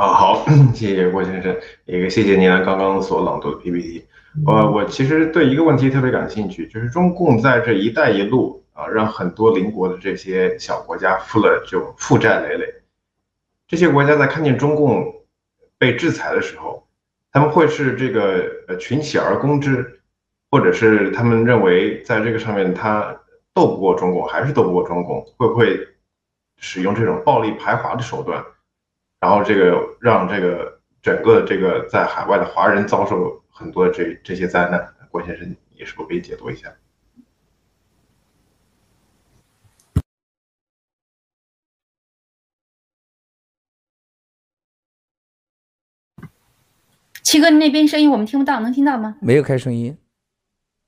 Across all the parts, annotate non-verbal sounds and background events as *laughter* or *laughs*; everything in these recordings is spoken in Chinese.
啊，好，*clears throat* 谢谢郭先生，也谢谢您刚刚所朗读的 PPT。我我其实对一个问题特别感兴趣，就是中共在这一带一路啊，让很多邻国的这些小国家负了就负债累累。这些国家在看见中共被制裁的时候，他们会是这个呃群起而攻之，或者是他们认为在这个上面他斗不过中共，还是斗不过中共，会不会使用这种暴力排华的手段？然后这个让这个整个这个在海外的华人遭受很多这这些灾难，郭先生，你是否可以解读一下？七哥，你那边声音我们听不到，能听到吗？没有开声音。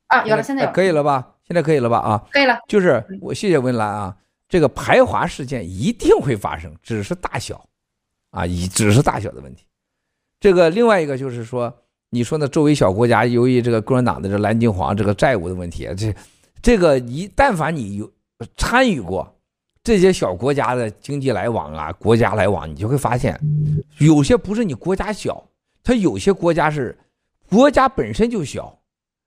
啊，有了，现在有了，可以了吧？现在可以了吧？啊，可以了。就是我谢谢文兰啊，这个排华事件一定会发生，只是大小。啊，以只是大小的问题，这个另外一个就是说，你说呢周围小国家由于这个共产党的这蓝金黄这个债务的问题，这这个一但凡你有参与过这些小国家的经济来往啊，国家来往，你就会发现，有些不是你国家小，它有些国家是国家本身就小，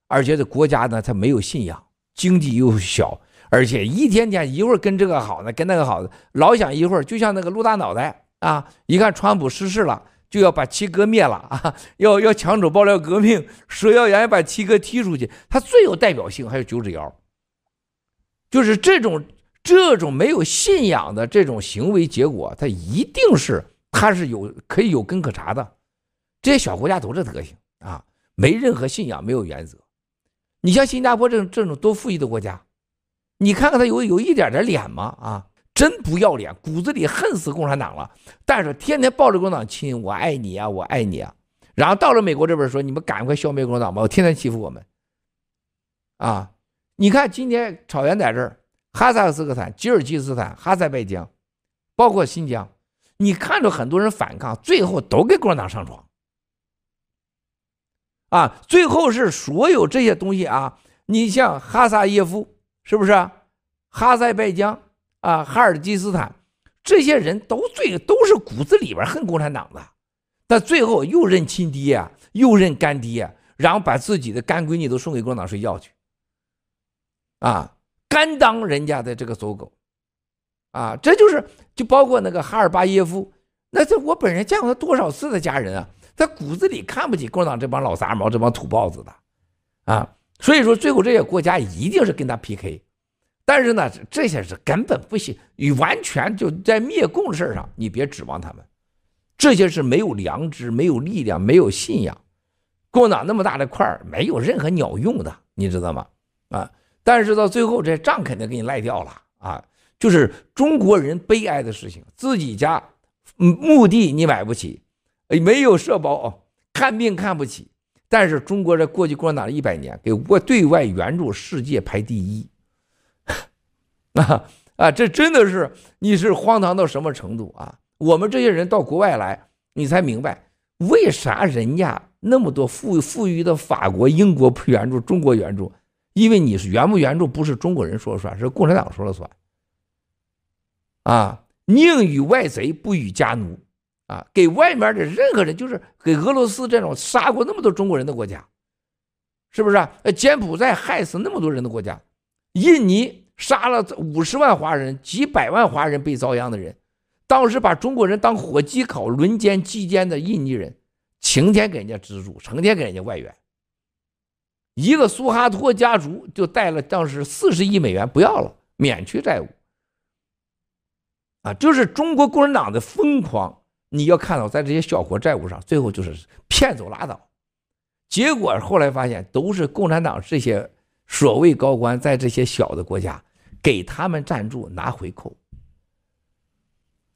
而且这国家呢，它没有信仰，经济又小，而且一天天一会儿跟这个好呢，跟那个好的，老想一会儿就像那个陆大脑袋。啊！一看川普失势了，就要把七哥灭了啊！要要抢走爆料革命，说要让人把七哥踢出去。他最有代表性还有九指谣，就是这种这种没有信仰的这种行为结果，他一定是他是有可以有根可查的。这些小国家都这德行啊，没任何信仰，没有原则。你像新加坡这种这种多富裕的国家，你看看他有有一点点脸吗？啊！真不要脸，骨子里恨死共产党了，但是天天抱着共产党亲，我爱你啊，我爱你啊。然后到了美国这边说，你们赶快消灭共产党吧，我天天欺负我们。啊，你看今天草原在这儿，哈萨克斯坦、吉尔吉斯斯坦、哈萨克斯坦，包括新疆，你看着很多人反抗，最后都给共产党上床。啊，最后是所有这些东西啊，你像哈萨耶夫是不是？哈萨克斯坦。啊，哈尔基斯坦这些人都最都是骨子里边恨共产党的，但最后又认亲爹啊，又认干爹啊，然后把自己的干闺女都送给共产党睡觉去，啊，甘当人家的这个走狗，啊，这就是就包括那个哈尔巴耶夫，那这我本人见过他多少次的家人啊，他骨子里看不起共产党这帮老杂毛，这帮土包子的，啊，所以说最后这些国家一定是跟他 PK。但是呢，这些是根本不行，你完全就在灭共的事上，你别指望他们。这些是没有良知、没有力量、没有信仰。共产党那么大的块儿，没有任何鸟用的，你知道吗？啊！但是到最后，这账肯定给你赖掉了啊！就是中国人悲哀的事情，自己家墓地你买不起，没有社保，看病看不起。但是中国这过去共产党一百年，给我对外援助世界排第一。啊 *laughs* 啊！这真的是你是荒唐到什么程度啊？我们这些人到国外来，你才明白为啥人家那么多富富裕的法国、英国不援助中国援助，因为你是援不援助不是中国人说了算，是共产党说了算。啊，宁与外贼不与家奴啊！给外面的任何人，就是给俄罗斯这种杀过那么多中国人的国家，是不是啊？柬埔寨害死那么多人的国家，印尼。杀了五十万华人，几百万华人被遭殃的人，当时把中国人当火鸡烤，轮奸鸡奸的印尼人，晴天给人家资助，成天给人家外援。一个苏哈托家族就带了当时四十亿美元不要了，免去债务。啊，就是中国共产党的疯狂，你要看到在这些小国债务上，最后就是骗走拉倒。结果后来发现都是共产党这些。所谓高官在这些小的国家给他们赞助拿回扣，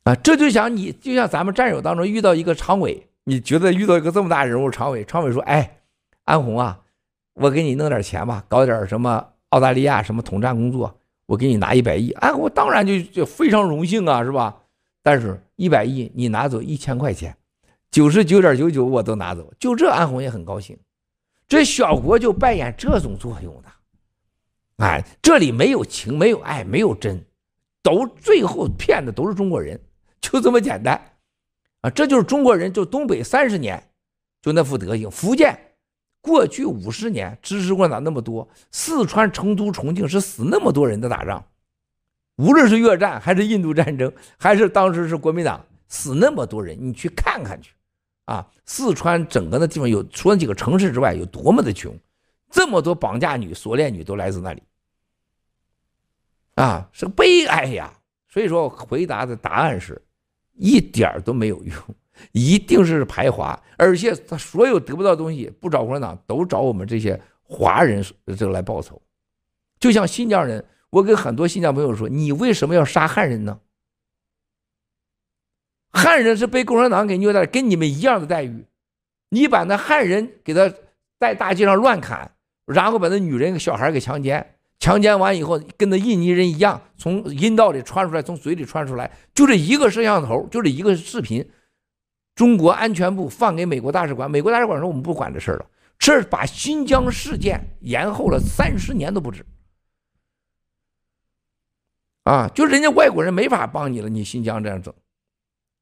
啊，这就像你就像咱们战友当中遇到一个常委，你觉得遇到一个这么大人物常委，常委说：“哎，安红啊，我给你弄点钱吧，搞点什么澳大利亚什么统战工作，我给你拿一百亿。”哎，我当然就就非常荣幸啊，是吧？但是一百亿你拿走一千块钱，九十九点九九我都拿走，就这安红也很高兴。这小国就扮演这种作用的。哎，这里没有情，没有爱，没有真，都最后骗的都是中国人，就这么简单。啊，这就是中国人就东北三十年就那副德行，福建过去五十年支持共产党那么多，四川成都重庆是死那么多人的打仗，无论是越战还是印度战争，还是当时是国民党死那么多人，你去看看去，啊，四川整个的地方有除了几个城市之外有多么的穷，这么多绑架女、锁链女都来自那里，啊，是个悲哀呀。所以说，回答的答案是。一点都没有用，一定是排华，而且他所有得不到东西不找共产党，都找我们这些华人这个来报仇。就像新疆人，我跟很多新疆朋友说：“你为什么要杀汉人呢？汉人是被共产党给虐待，跟你们一样的待遇。你把那汉人给他在大街上乱砍，然后把那女人、小孩给强奸。”强奸完以后，跟那印尼人一样，从阴道里穿出来，从嘴里穿出来，就这一个摄像头，就这一个视频。中国安全部放给美国大使馆，美国大使馆说我们不管这事了。这把新疆事件延后了三十年都不止。啊，就人家外国人没法帮你了，你新疆这样整，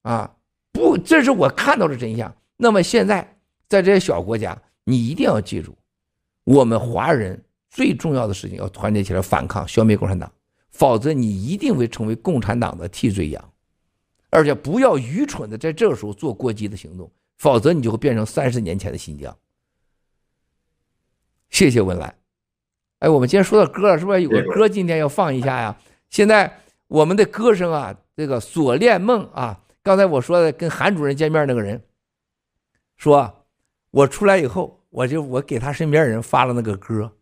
啊，不，这是我看到的真相。那么现在在这些小国家，你一定要记住，我们华人。最重要的事情要团结起来反抗、消灭共产党，否则你一定会成为共产党的替罪羊，而且不要愚蠢的在这个时候做过激的行动，否则你就会变成三十年前的新疆。谢谢文澜。哎，我们今天说到歌了，是不是有个歌今天要放一下呀？现在我们的歌声啊，这个锁链梦啊，刚才我说的跟韩主任见面那个人，说我出来以后，我就我给他身边人发了那个歌。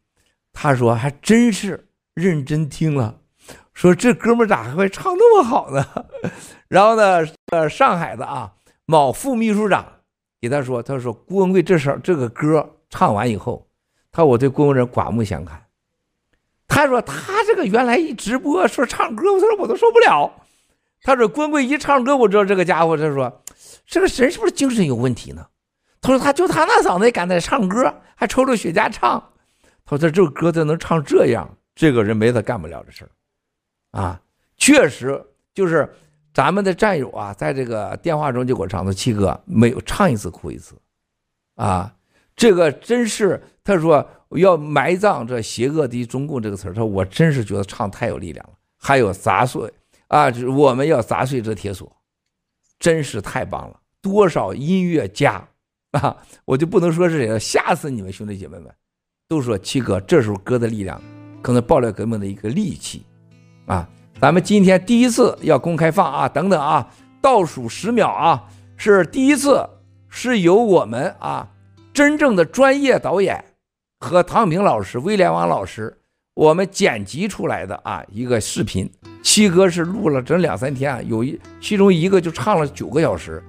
他说：“还真是认真听了，说这哥们咋还会唱那么好呢？” *laughs* 然后呢，呃，上海的啊，某副秘书长给他说：“他说郭文贵这首这个歌唱完以后，他说我对郭文贵刮目相看。他说他这个原来一直播说唱歌，他说我都受不了。他说郭文贵一唱歌，我知道这个家伙，他说这个人是不是精神有问题呢？他说他就他那嗓子也敢在唱歌，还抽着雪茄唱。”他说：“这首歌他能唱这样？这个人没他干不了的事，啊，确实就是咱们的战友啊，在这个电话中就给我唱的七哥，没有唱一次哭一次，啊，这个真是他说要埋葬这邪恶的中共这个词，他说我真是觉得唱太有力量了。还有砸碎啊，我们要砸碎这铁锁，真是太棒了。多少音乐家啊，我就不能说是谁了，吓死你们兄弟姐妹们。”都说七哥这首歌的力量，可能爆料革命的一个利器，啊，咱们今天第一次要公开放啊，等等啊，倒数十秒啊，是第一次是由我们啊真正的专业导演和唐平老师、威廉王老师我们剪辑出来的啊一个视频，七哥是录了整两三天啊，有一其中一个就唱了九个小时，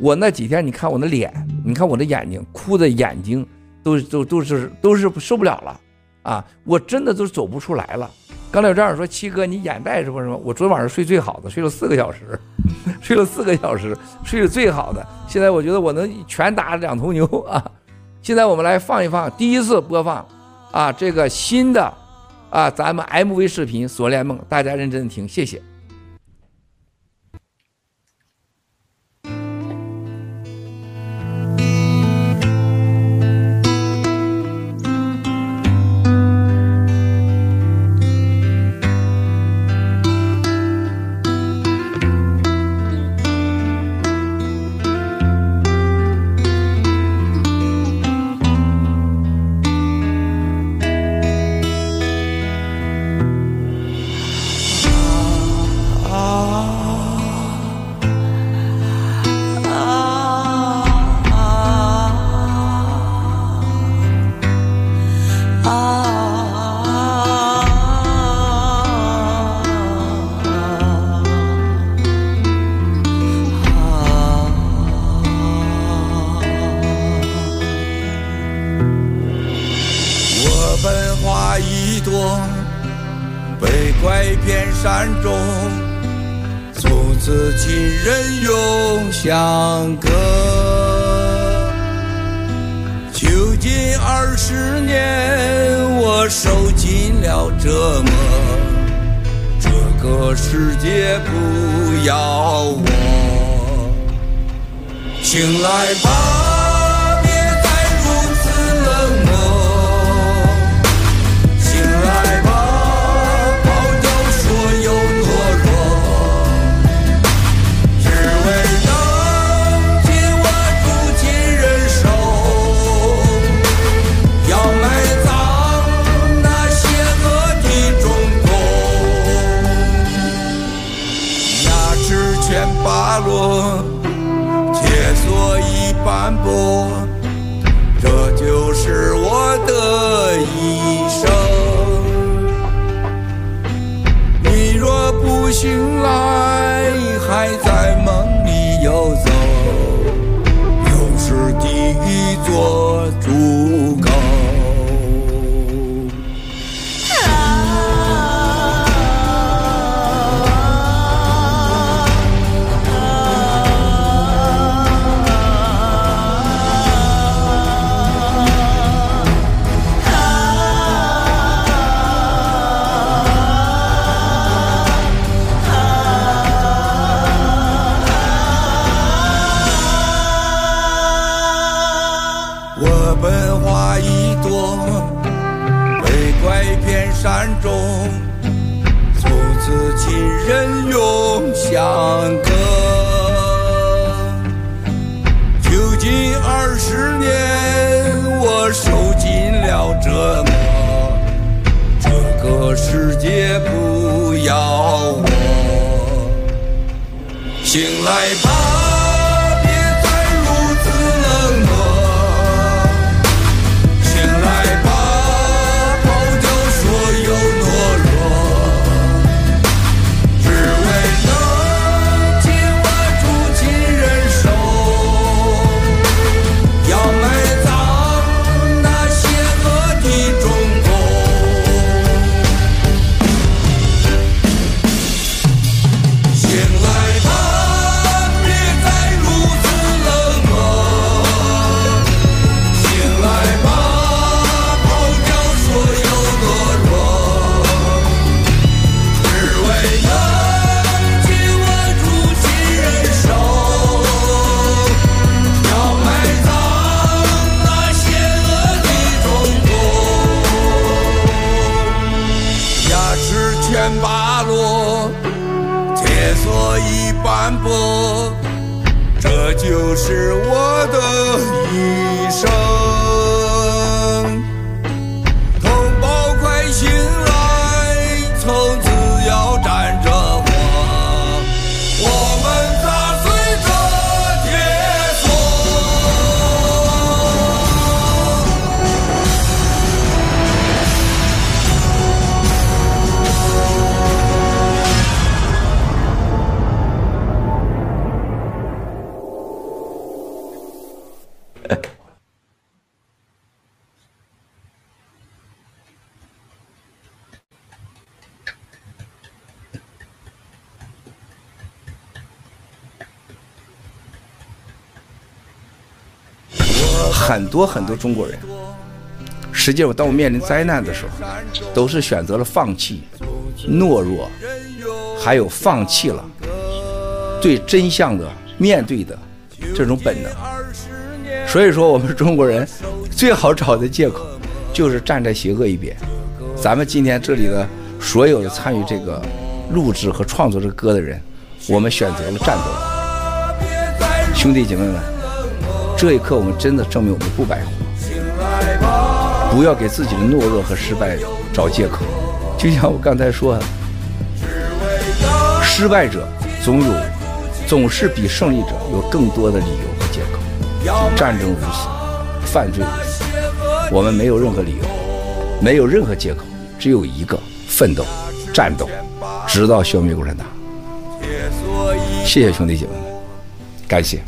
我那几天你看我的脸，你看我的眼睛，哭的眼睛。都都都是都是受不了了，啊！我真的都走不出来了。刚才有这样说，七哥你眼袋什么什么？我昨天晚上睡最好的，睡了四个小时，*laughs* 睡了四个小时，睡得最好的。现在我觉得我能拳打两头牛啊！现在我们来放一放第一次播放啊，这个新的啊，咱们 MV 视频《锁链梦》，大家认真听，谢谢。本花一朵，被拐骗山中，从此亲人永相隔。囚禁二十年，我受尽了折磨，这个世界不要我，醒来吧。斑驳这就是我的一生。你若不醒来万中从此亲人永相隔。究竟二十年我受尽了折磨这个世界不要我。醒来吧。很多很多中国人，实际上当我面临灾难的时候，都是选择了放弃、懦弱，还有放弃了对真相的面对的这种本能。所以说，我们中国人最好找的借口就是站在邪恶一边。咱们今天这里的所有的参与这个录制和创作这个歌的人，我们选择了战斗。兄弟姐妹们。这一刻，我们真的证明我们不白活。不要给自己的懦弱和失败找借口。就像我刚才说的，失败者总有，总是比胜利者有更多的理由和借口。战争如此，犯罪如此，我们没有任何理由，没有任何借口，只有一个：奋斗、战斗，直到消灭共产党。谢谢兄弟姐妹们，感谢。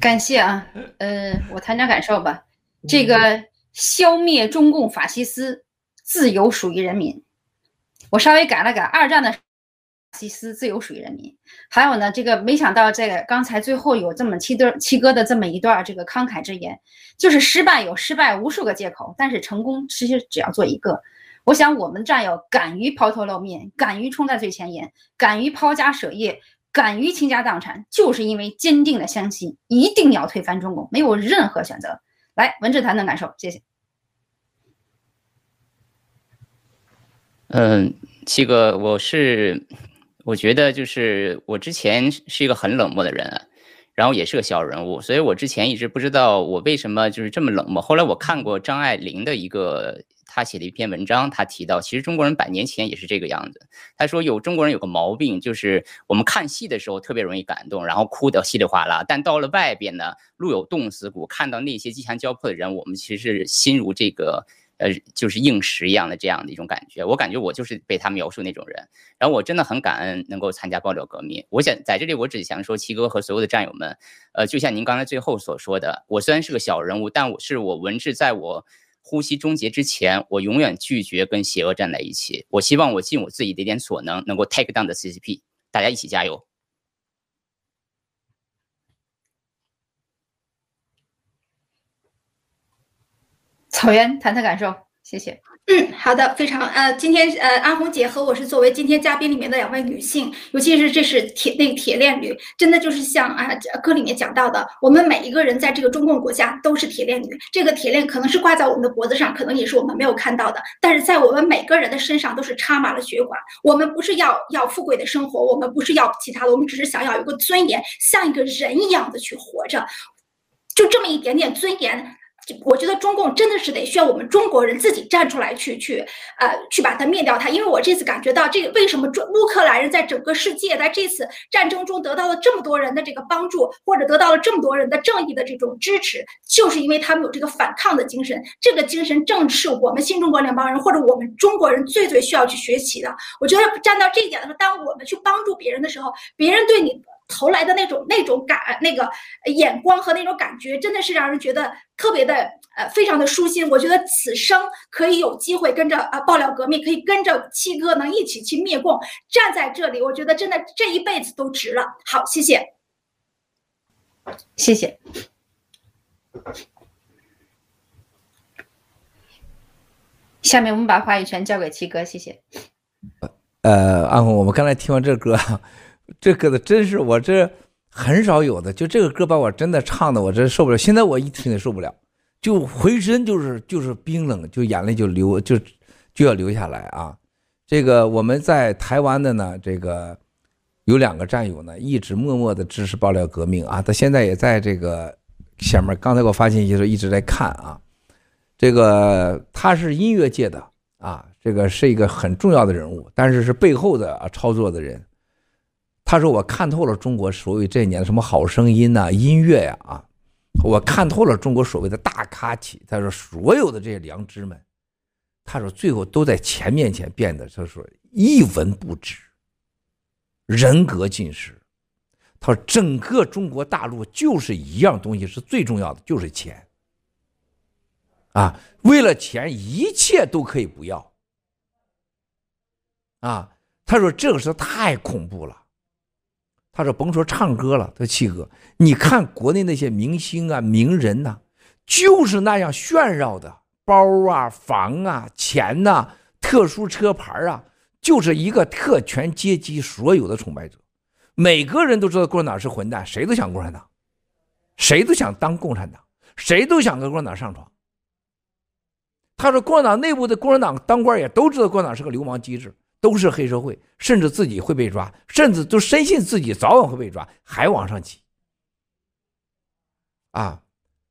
感谢啊，呃，我谈点感受吧。这个消灭中共法西斯，自由属于人民。我稍微改了改，二战的法西斯，自由属于人民。还有呢，这个没想到这个刚才最后有这么七对七哥的这么一段这个慷慨之言，就是失败有失败无数个借口，但是成功其实只要做一个。我想我们战友敢于抛头露面，敢于冲在最前沿，敢于抛家舍业，敢于倾家荡产，就是因为坚定的相信一定要推翻中共，没有任何选择。来，文志谈谈感受，谢谢。嗯，七哥，我是，我觉得就是我之前是一个很冷漠的人，然后也是个小人物，所以我之前一直不知道我为什么就是这么冷漠。后来我看过张爱玲的一个她写的一篇文章，她提到其实中国人百年前也是这个样子。她说有中国人有个毛病，就是我们看戏的时候特别容易感动，然后哭得稀里哗啦，但到了外边呢，路有冻死骨，看到那些饥寒交迫的人，我们其实是心如这个。呃，就是硬石一样的这样的一种感觉，我感觉我就是被他描述那种人，然后我真的很感恩能够参加爆料革命。我想在这里，我只想说，七哥和所有的战友们，呃，就像您刚才最后所说的，我虽然是个小人物，但我是我文志在我呼吸终结之前，我永远拒绝跟邪恶站在一起。我希望我尽我自己的一点所能，能够 take down the CCP，大家一起加油。草原谈谈感受，谢谢。嗯，好的，非常呃，今天呃，安红姐和我是作为今天嘉宾里面的两位女性，尤其是这是铁那个铁链女，真的就是像啊歌里面讲到的，我们每一个人在这个中共国家都是铁链女，这个铁链可能是挂在我们的脖子上，可能也是我们没有看到的，但是在我们每个人的身上都是插满了血管。我们不是要要富贵的生活，我们不是要其他的，我们只是想要有个尊严，像一个人一样的去活着，就这么一点点尊严。我觉得中共真的是得需要我们中国人自己站出来去去，呃，去把它灭掉它。因为我这次感觉到，这个为什么中乌克兰人在整个世界在这次战争中得到了这么多人的这个帮助，或者得到了这么多人的正义的这种支持，就是因为他们有这个反抗的精神。这个精神正是我们新中国联邦人或者我们中国人最最需要去学习的。我觉得站到这一点的时候，当我们去帮助别人的时候，别人对你。投来的那种那种感那个眼光和那种感觉，真的是让人觉得特别的呃非常的舒心。我觉得此生可以有机会跟着啊爆料革命，可以跟着七哥能一起去灭共，站在这里，我觉得真的这一辈子都值了。好，谢谢，谢谢。下面我们把话语权交给七哥，谢谢。呃，阿红，我们刚才听完这歌。这个的真是我这很少有的，就这个歌把我真的唱的我真受不了。现在我一听也受不了，就浑身就是就是冰冷，就眼泪就流就就要流下来啊。这个我们在台湾的呢，这个有两个战友呢，一直默默的支持爆料革命啊。他现在也在这个下面，刚才给我发信息的时候一直在看啊。这个他是音乐界的啊，这个是一个很重要的人物，但是是背后的啊操作的人。他说：“我看透了中国所谓这一年什么好声音呐、音乐呀，啊，我看透了中国所谓的大咖企。他说所有的这些良知们，他说最后都在钱面前变得，他说一文不值，人格尽失。他说整个中国大陆就是一样东西是最重要的，就是钱。啊，为了钱，一切都可以不要。啊，他说这个是太恐怖了。”他说：“甭说唱歌了，他说七哥，你看国内那些明星啊、名人呐、就是那样炫耀的包啊、房啊、钱呐、特殊车牌啊，就是一个特权阶级所有的崇拜者。每个人都知道共产党是混蛋，谁都想共产党，谁都想当共产党，谁都想跟共产党上床。他说，共产党内部的共产党当官也都知道共产党是个流氓机制。”都是黑社会，甚至自己会被抓，甚至都深信自己早晚会被抓，还往上挤。啊，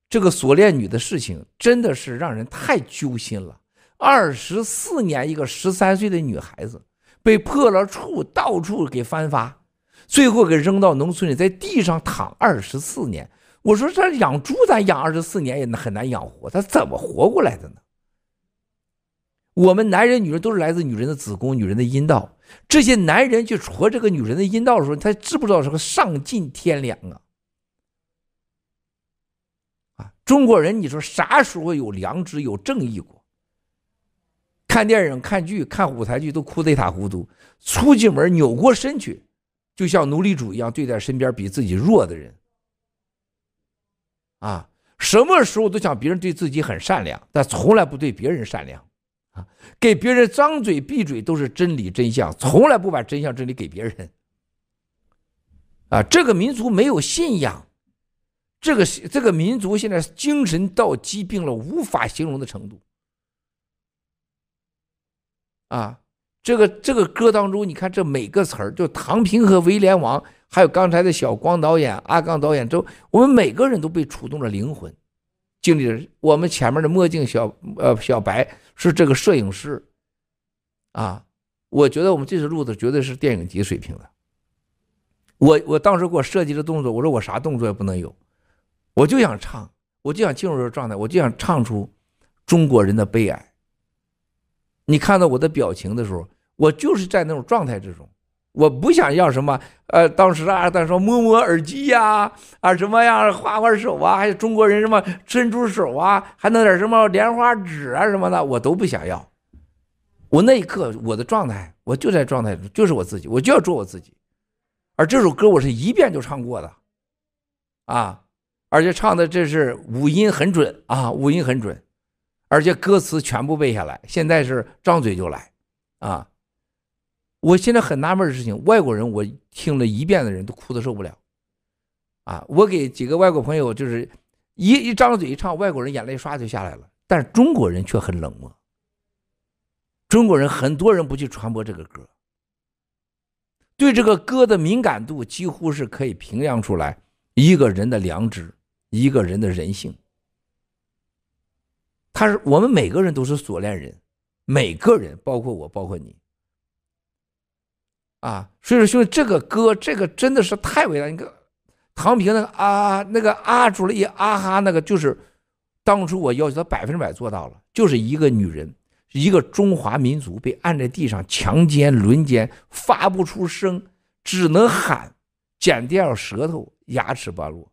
这个锁链女的事情真的是让人太揪心了。二十四年，一个十三岁的女孩子被破了处，到处给翻发，最后给扔到农村里，在地上躺二十四年。我说这养猪咱养二十四年也很难养活，她怎么活过来的呢？我们男人、女人都是来自女人的子宫、女人的阴道。这些男人去戳这个女人的阴道的时候，他知不知道是个丧尽天良啊？啊，中国人，你说啥时候有良知、有正义过？看电影、看剧、看舞台剧都哭得一塌糊涂，出进门扭过身去，就像奴隶主一样对待身边比自己弱的人。啊，什么时候都想别人对自己很善良，但从来不对别人善良。啊，给别人张嘴闭嘴都是真理真相，从来不把真相真理给别人。啊，这个民族没有信仰，这个这个民族现在精神到疾病了，无法形容的程度。啊，这个这个歌当中，你看这每个词儿，就唐平和威廉王，还有刚才的小光导演、阿刚导演，都我们每个人都被触动了灵魂。经理人我们前面的墨镜小呃小白是这个摄影师，啊，我觉得我们这次录的绝对是电影级水平的。我我当时给我设计的动作，我说我啥动作也不能有，我就想唱，我就想进入这状态，我就想唱出中国人的悲哀。你看到我的表情的时候，我就是在那种状态之中。我不想要什么，呃，当时啊，他说摸摸耳机呀，啊什么呀，画画手啊，还有中国人什么伸出手啊，还弄点什么莲花指啊什么的，我都不想要。我那一刻我的状态，我就在状态中，就是我自己，我就要做我自己。而这首歌我是一遍就唱过的，啊，而且唱的这是五音很准啊，五音很准。而且歌词全部背下来，现在是张嘴就来，啊！我现在很纳闷的事情，外国人我听了一遍的人都哭得受不了，啊！我给几个外国朋友就是一一张嘴一唱，外国人眼泪唰就下来了，但是中国人却很冷漠。中国人很多人不去传播这个歌，对这个歌的敏感度几乎是可以评量出来一个人的良知，一个人的人性。他是我们每个人都是锁链人，每个人包括我，包括你，啊，所以说兄弟，这个歌，这个真的是太伟大。你看，唐平那个啊，那个啊，出了一啊哈，那个就是当初我要求他百分之百做到了，就是一个女人，一个中华民族被按在地上强奸、轮奸，发不出声，只能喊，剪掉舌头，牙齿拔落。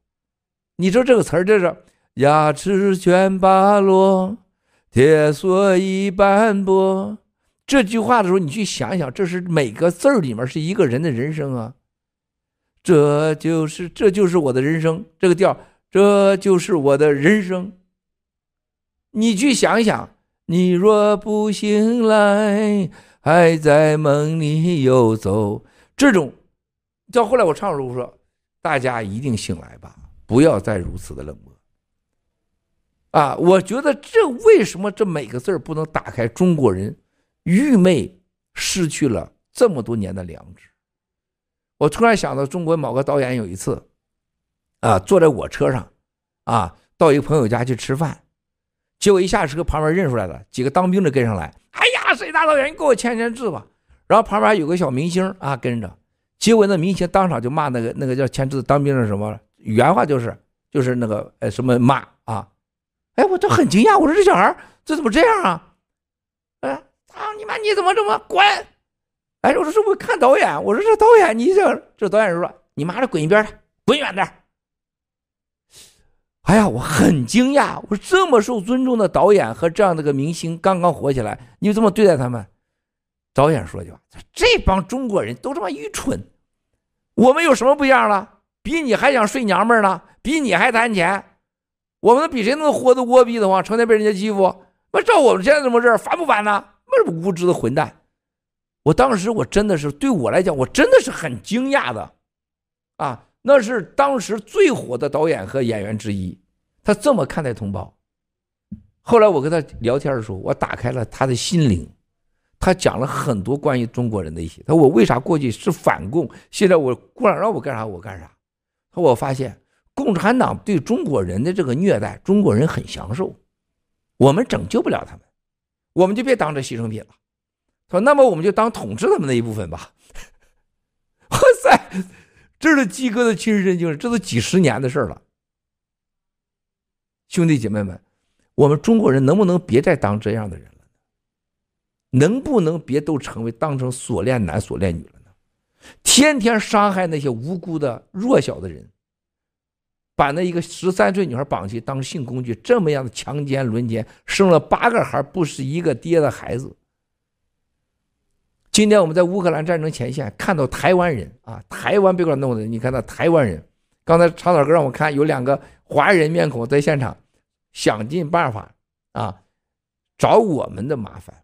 你说这个词儿，这是。牙齿全拔落，铁锁已斑驳。这句话的时候，你去想想，这是每个字儿里面是一个人的人生啊。这就是，这就是我的人生。这个调，这就是我的人生。你去想一想，你若不醒来，还在梦里游走。这种，到后来我唱的时候说，大家一定醒来吧，不要再如此的冷漠。啊，我觉得这为什么这每个字儿不能打开中国人愚昧失去了这么多年的良知？我突然想到，中国某个导演有一次，啊，坐在我车上，啊，到一个朋友家去吃饭，结果一下车，旁边认出来了几个当兵的跟上来，哎呀，谁大导演，你给我签签字吧。然后旁边有个小明星啊跟着，结果那明星当场就骂那个那个叫签字当兵的什么，原话就是就是那个呃什么骂啊。哎，我就很惊讶，我说这小孩这怎么这样啊？啊，你妈！你怎么这么滚？哎，我说是不是看导演？我说这导演，你这这导演说你妈的滚一边去，滚远点。哎呀，我很惊讶，我说这么受尊重的导演和这样的个明星刚刚火起来，你就这么对待他们？导演说句话，这帮中国人都这么愚蠢，我们有什么不一样了？比你还想睡娘们呢？比你还谈钱？我们比谁能活得窝逼的慌，成天被人家欺负。那照我们现在这么事儿，烦不烦呢？那是无知的混蛋！我当时我真的是对我来讲，我真的是很惊讶的，啊，那是当时最火的导演和演员之一，他这么看待同胞。后来我跟他聊天的时候，我打开了他的心灵，他讲了很多关于中国人的一些。他说我为啥过去是反共，现在我共产党让我干啥我干啥。他说我发现。共产党对中国人的这个虐待，中国人很享受，我们拯救不了他们，我们就别当这牺牲品了。说那么我们就当统治他们那一部分吧。*laughs* 哇塞，这是鸡哥的亲身经历，这都几十年的事了。兄弟姐妹们，我们中国人能不能别再当这样的人了？能不能别都成为当成锁链男、锁链女了呢？天天伤害那些无辜的弱小的人。把那一个十三岁女孩绑起当性工具，这么样的强奸轮奸，生了八个孩不是一个爹的孩子。今天我们在乌克兰战争前线看到台湾人啊，台湾被管弄的，你看到台湾人，刚才长岛哥让我看有两个华人面孔在现场，想尽办法啊找我们的麻烦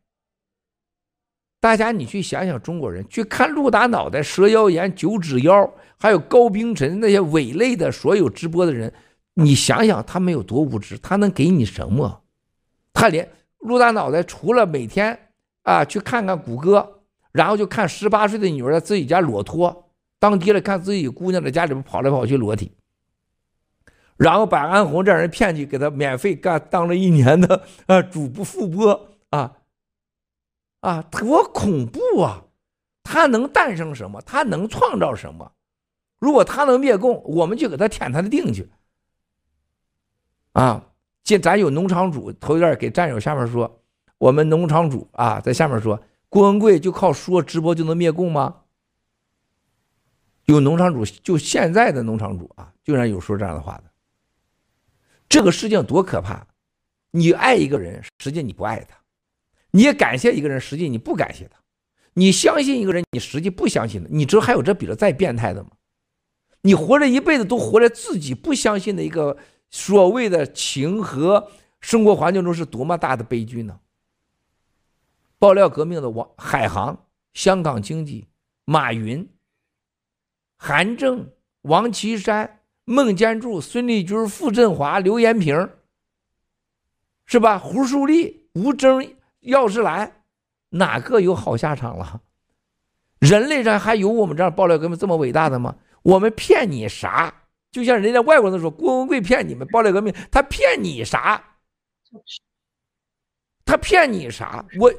大家你去想想，中国人去看陆大脑袋、蛇妖眼、九指妖，还有高冰晨那些伪类的所有直播的人，你想想他们有多无知，他能给你什么？他连陆大脑袋除了每天啊去看看谷歌，然后就看十八岁的女儿在自己家裸脱，当爹的看自己姑娘在家里边跑来跑去裸体，然后把安红这样人骗去给他免费干当了一年的啊主播副播啊。啊，多恐怖啊！他能诞生什么？他能创造什么？如果他能灭共，我们就给他舔他的腚去。啊，这咱有农场主头一段给战友下面说，我们农场主啊，在下面说，郭文贵就靠说直播就能灭共吗？有农场主，就现在的农场主啊，居然有说这样的话的。这个事情多可怕！你爱一个人，实际你不爱他。你也感谢一个人，实际你不感谢他；你相信一个人，你实际不相信他。你知道还有这比这再变态的吗？你活着一辈子都活在自己不相信的一个所谓的情和生活环境中，是多么大的悲剧呢？爆料革命的王海航、香港经济、马云、韩正、王岐山、孟建柱、孙立军、傅振华、刘延平，是吧？胡树立、吴征。药师兰，哪个有好下场了？人类上还有我们这样爆料革命这么伟大的吗？我们骗你啥？就像人家外国人说郭文贵骗你们暴力革命，他骗你啥？他骗你啥？我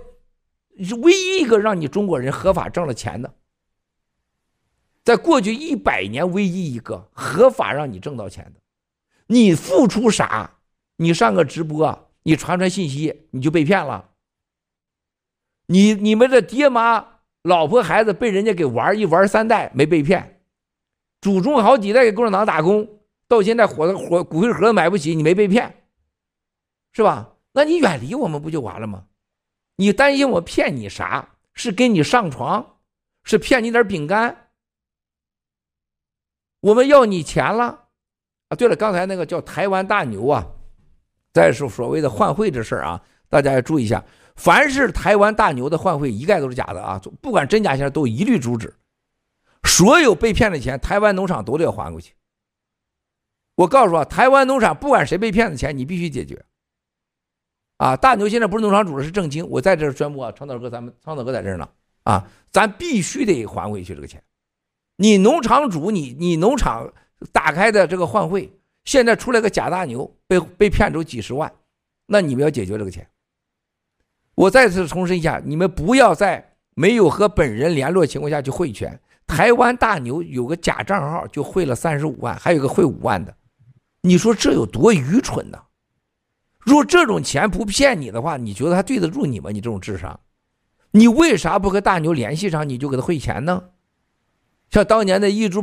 唯一一个让你中国人合法挣了钱的，在过去一百年唯一一个合法让你挣到钱的。你付出啥？你上个直播，你传传信息，你就被骗了。你你们的爹妈、老婆、孩子被人家给玩一玩三代没被骗，祖宗好几代给共产党打工，到现在火的火骨灰盒买不起，你没被骗，是吧？那你远离我们不就完了吗？你担心我骗你啥？是跟你上床，是骗你点饼干？我们要你钱了啊！对了，刚才那个叫台湾大牛啊，再说所谓的换汇这事儿啊，大家要注意一下。凡是台湾大牛的换汇，一概都是假的啊！不管真假，现在都一律阻止。所有被骗的钱，台湾农场都得还过去。我告诉说，台湾农场不管谁被骗的钱，你必须解决。啊，大牛现在不是农场主了，是正经。我在这宣布啊，长岛哥，咱们长岛哥在这儿呢啊，咱必须得还回去这个钱。你农场主，你你农场打开的这个换汇，现在出来个假大牛，被被骗走几十万，那你们要解决这个钱。我再次重申一下，你们不要在没有和本人联络情况下去汇钱。台湾大牛有个假账号就汇了三十五万，还有个汇五万的，你说这有多愚蠢呢？如果这种钱不骗你的话，你觉得他对得住你吗？你这种智商，你为啥不和大牛联系上，你就给他汇钱呢？像当年的一株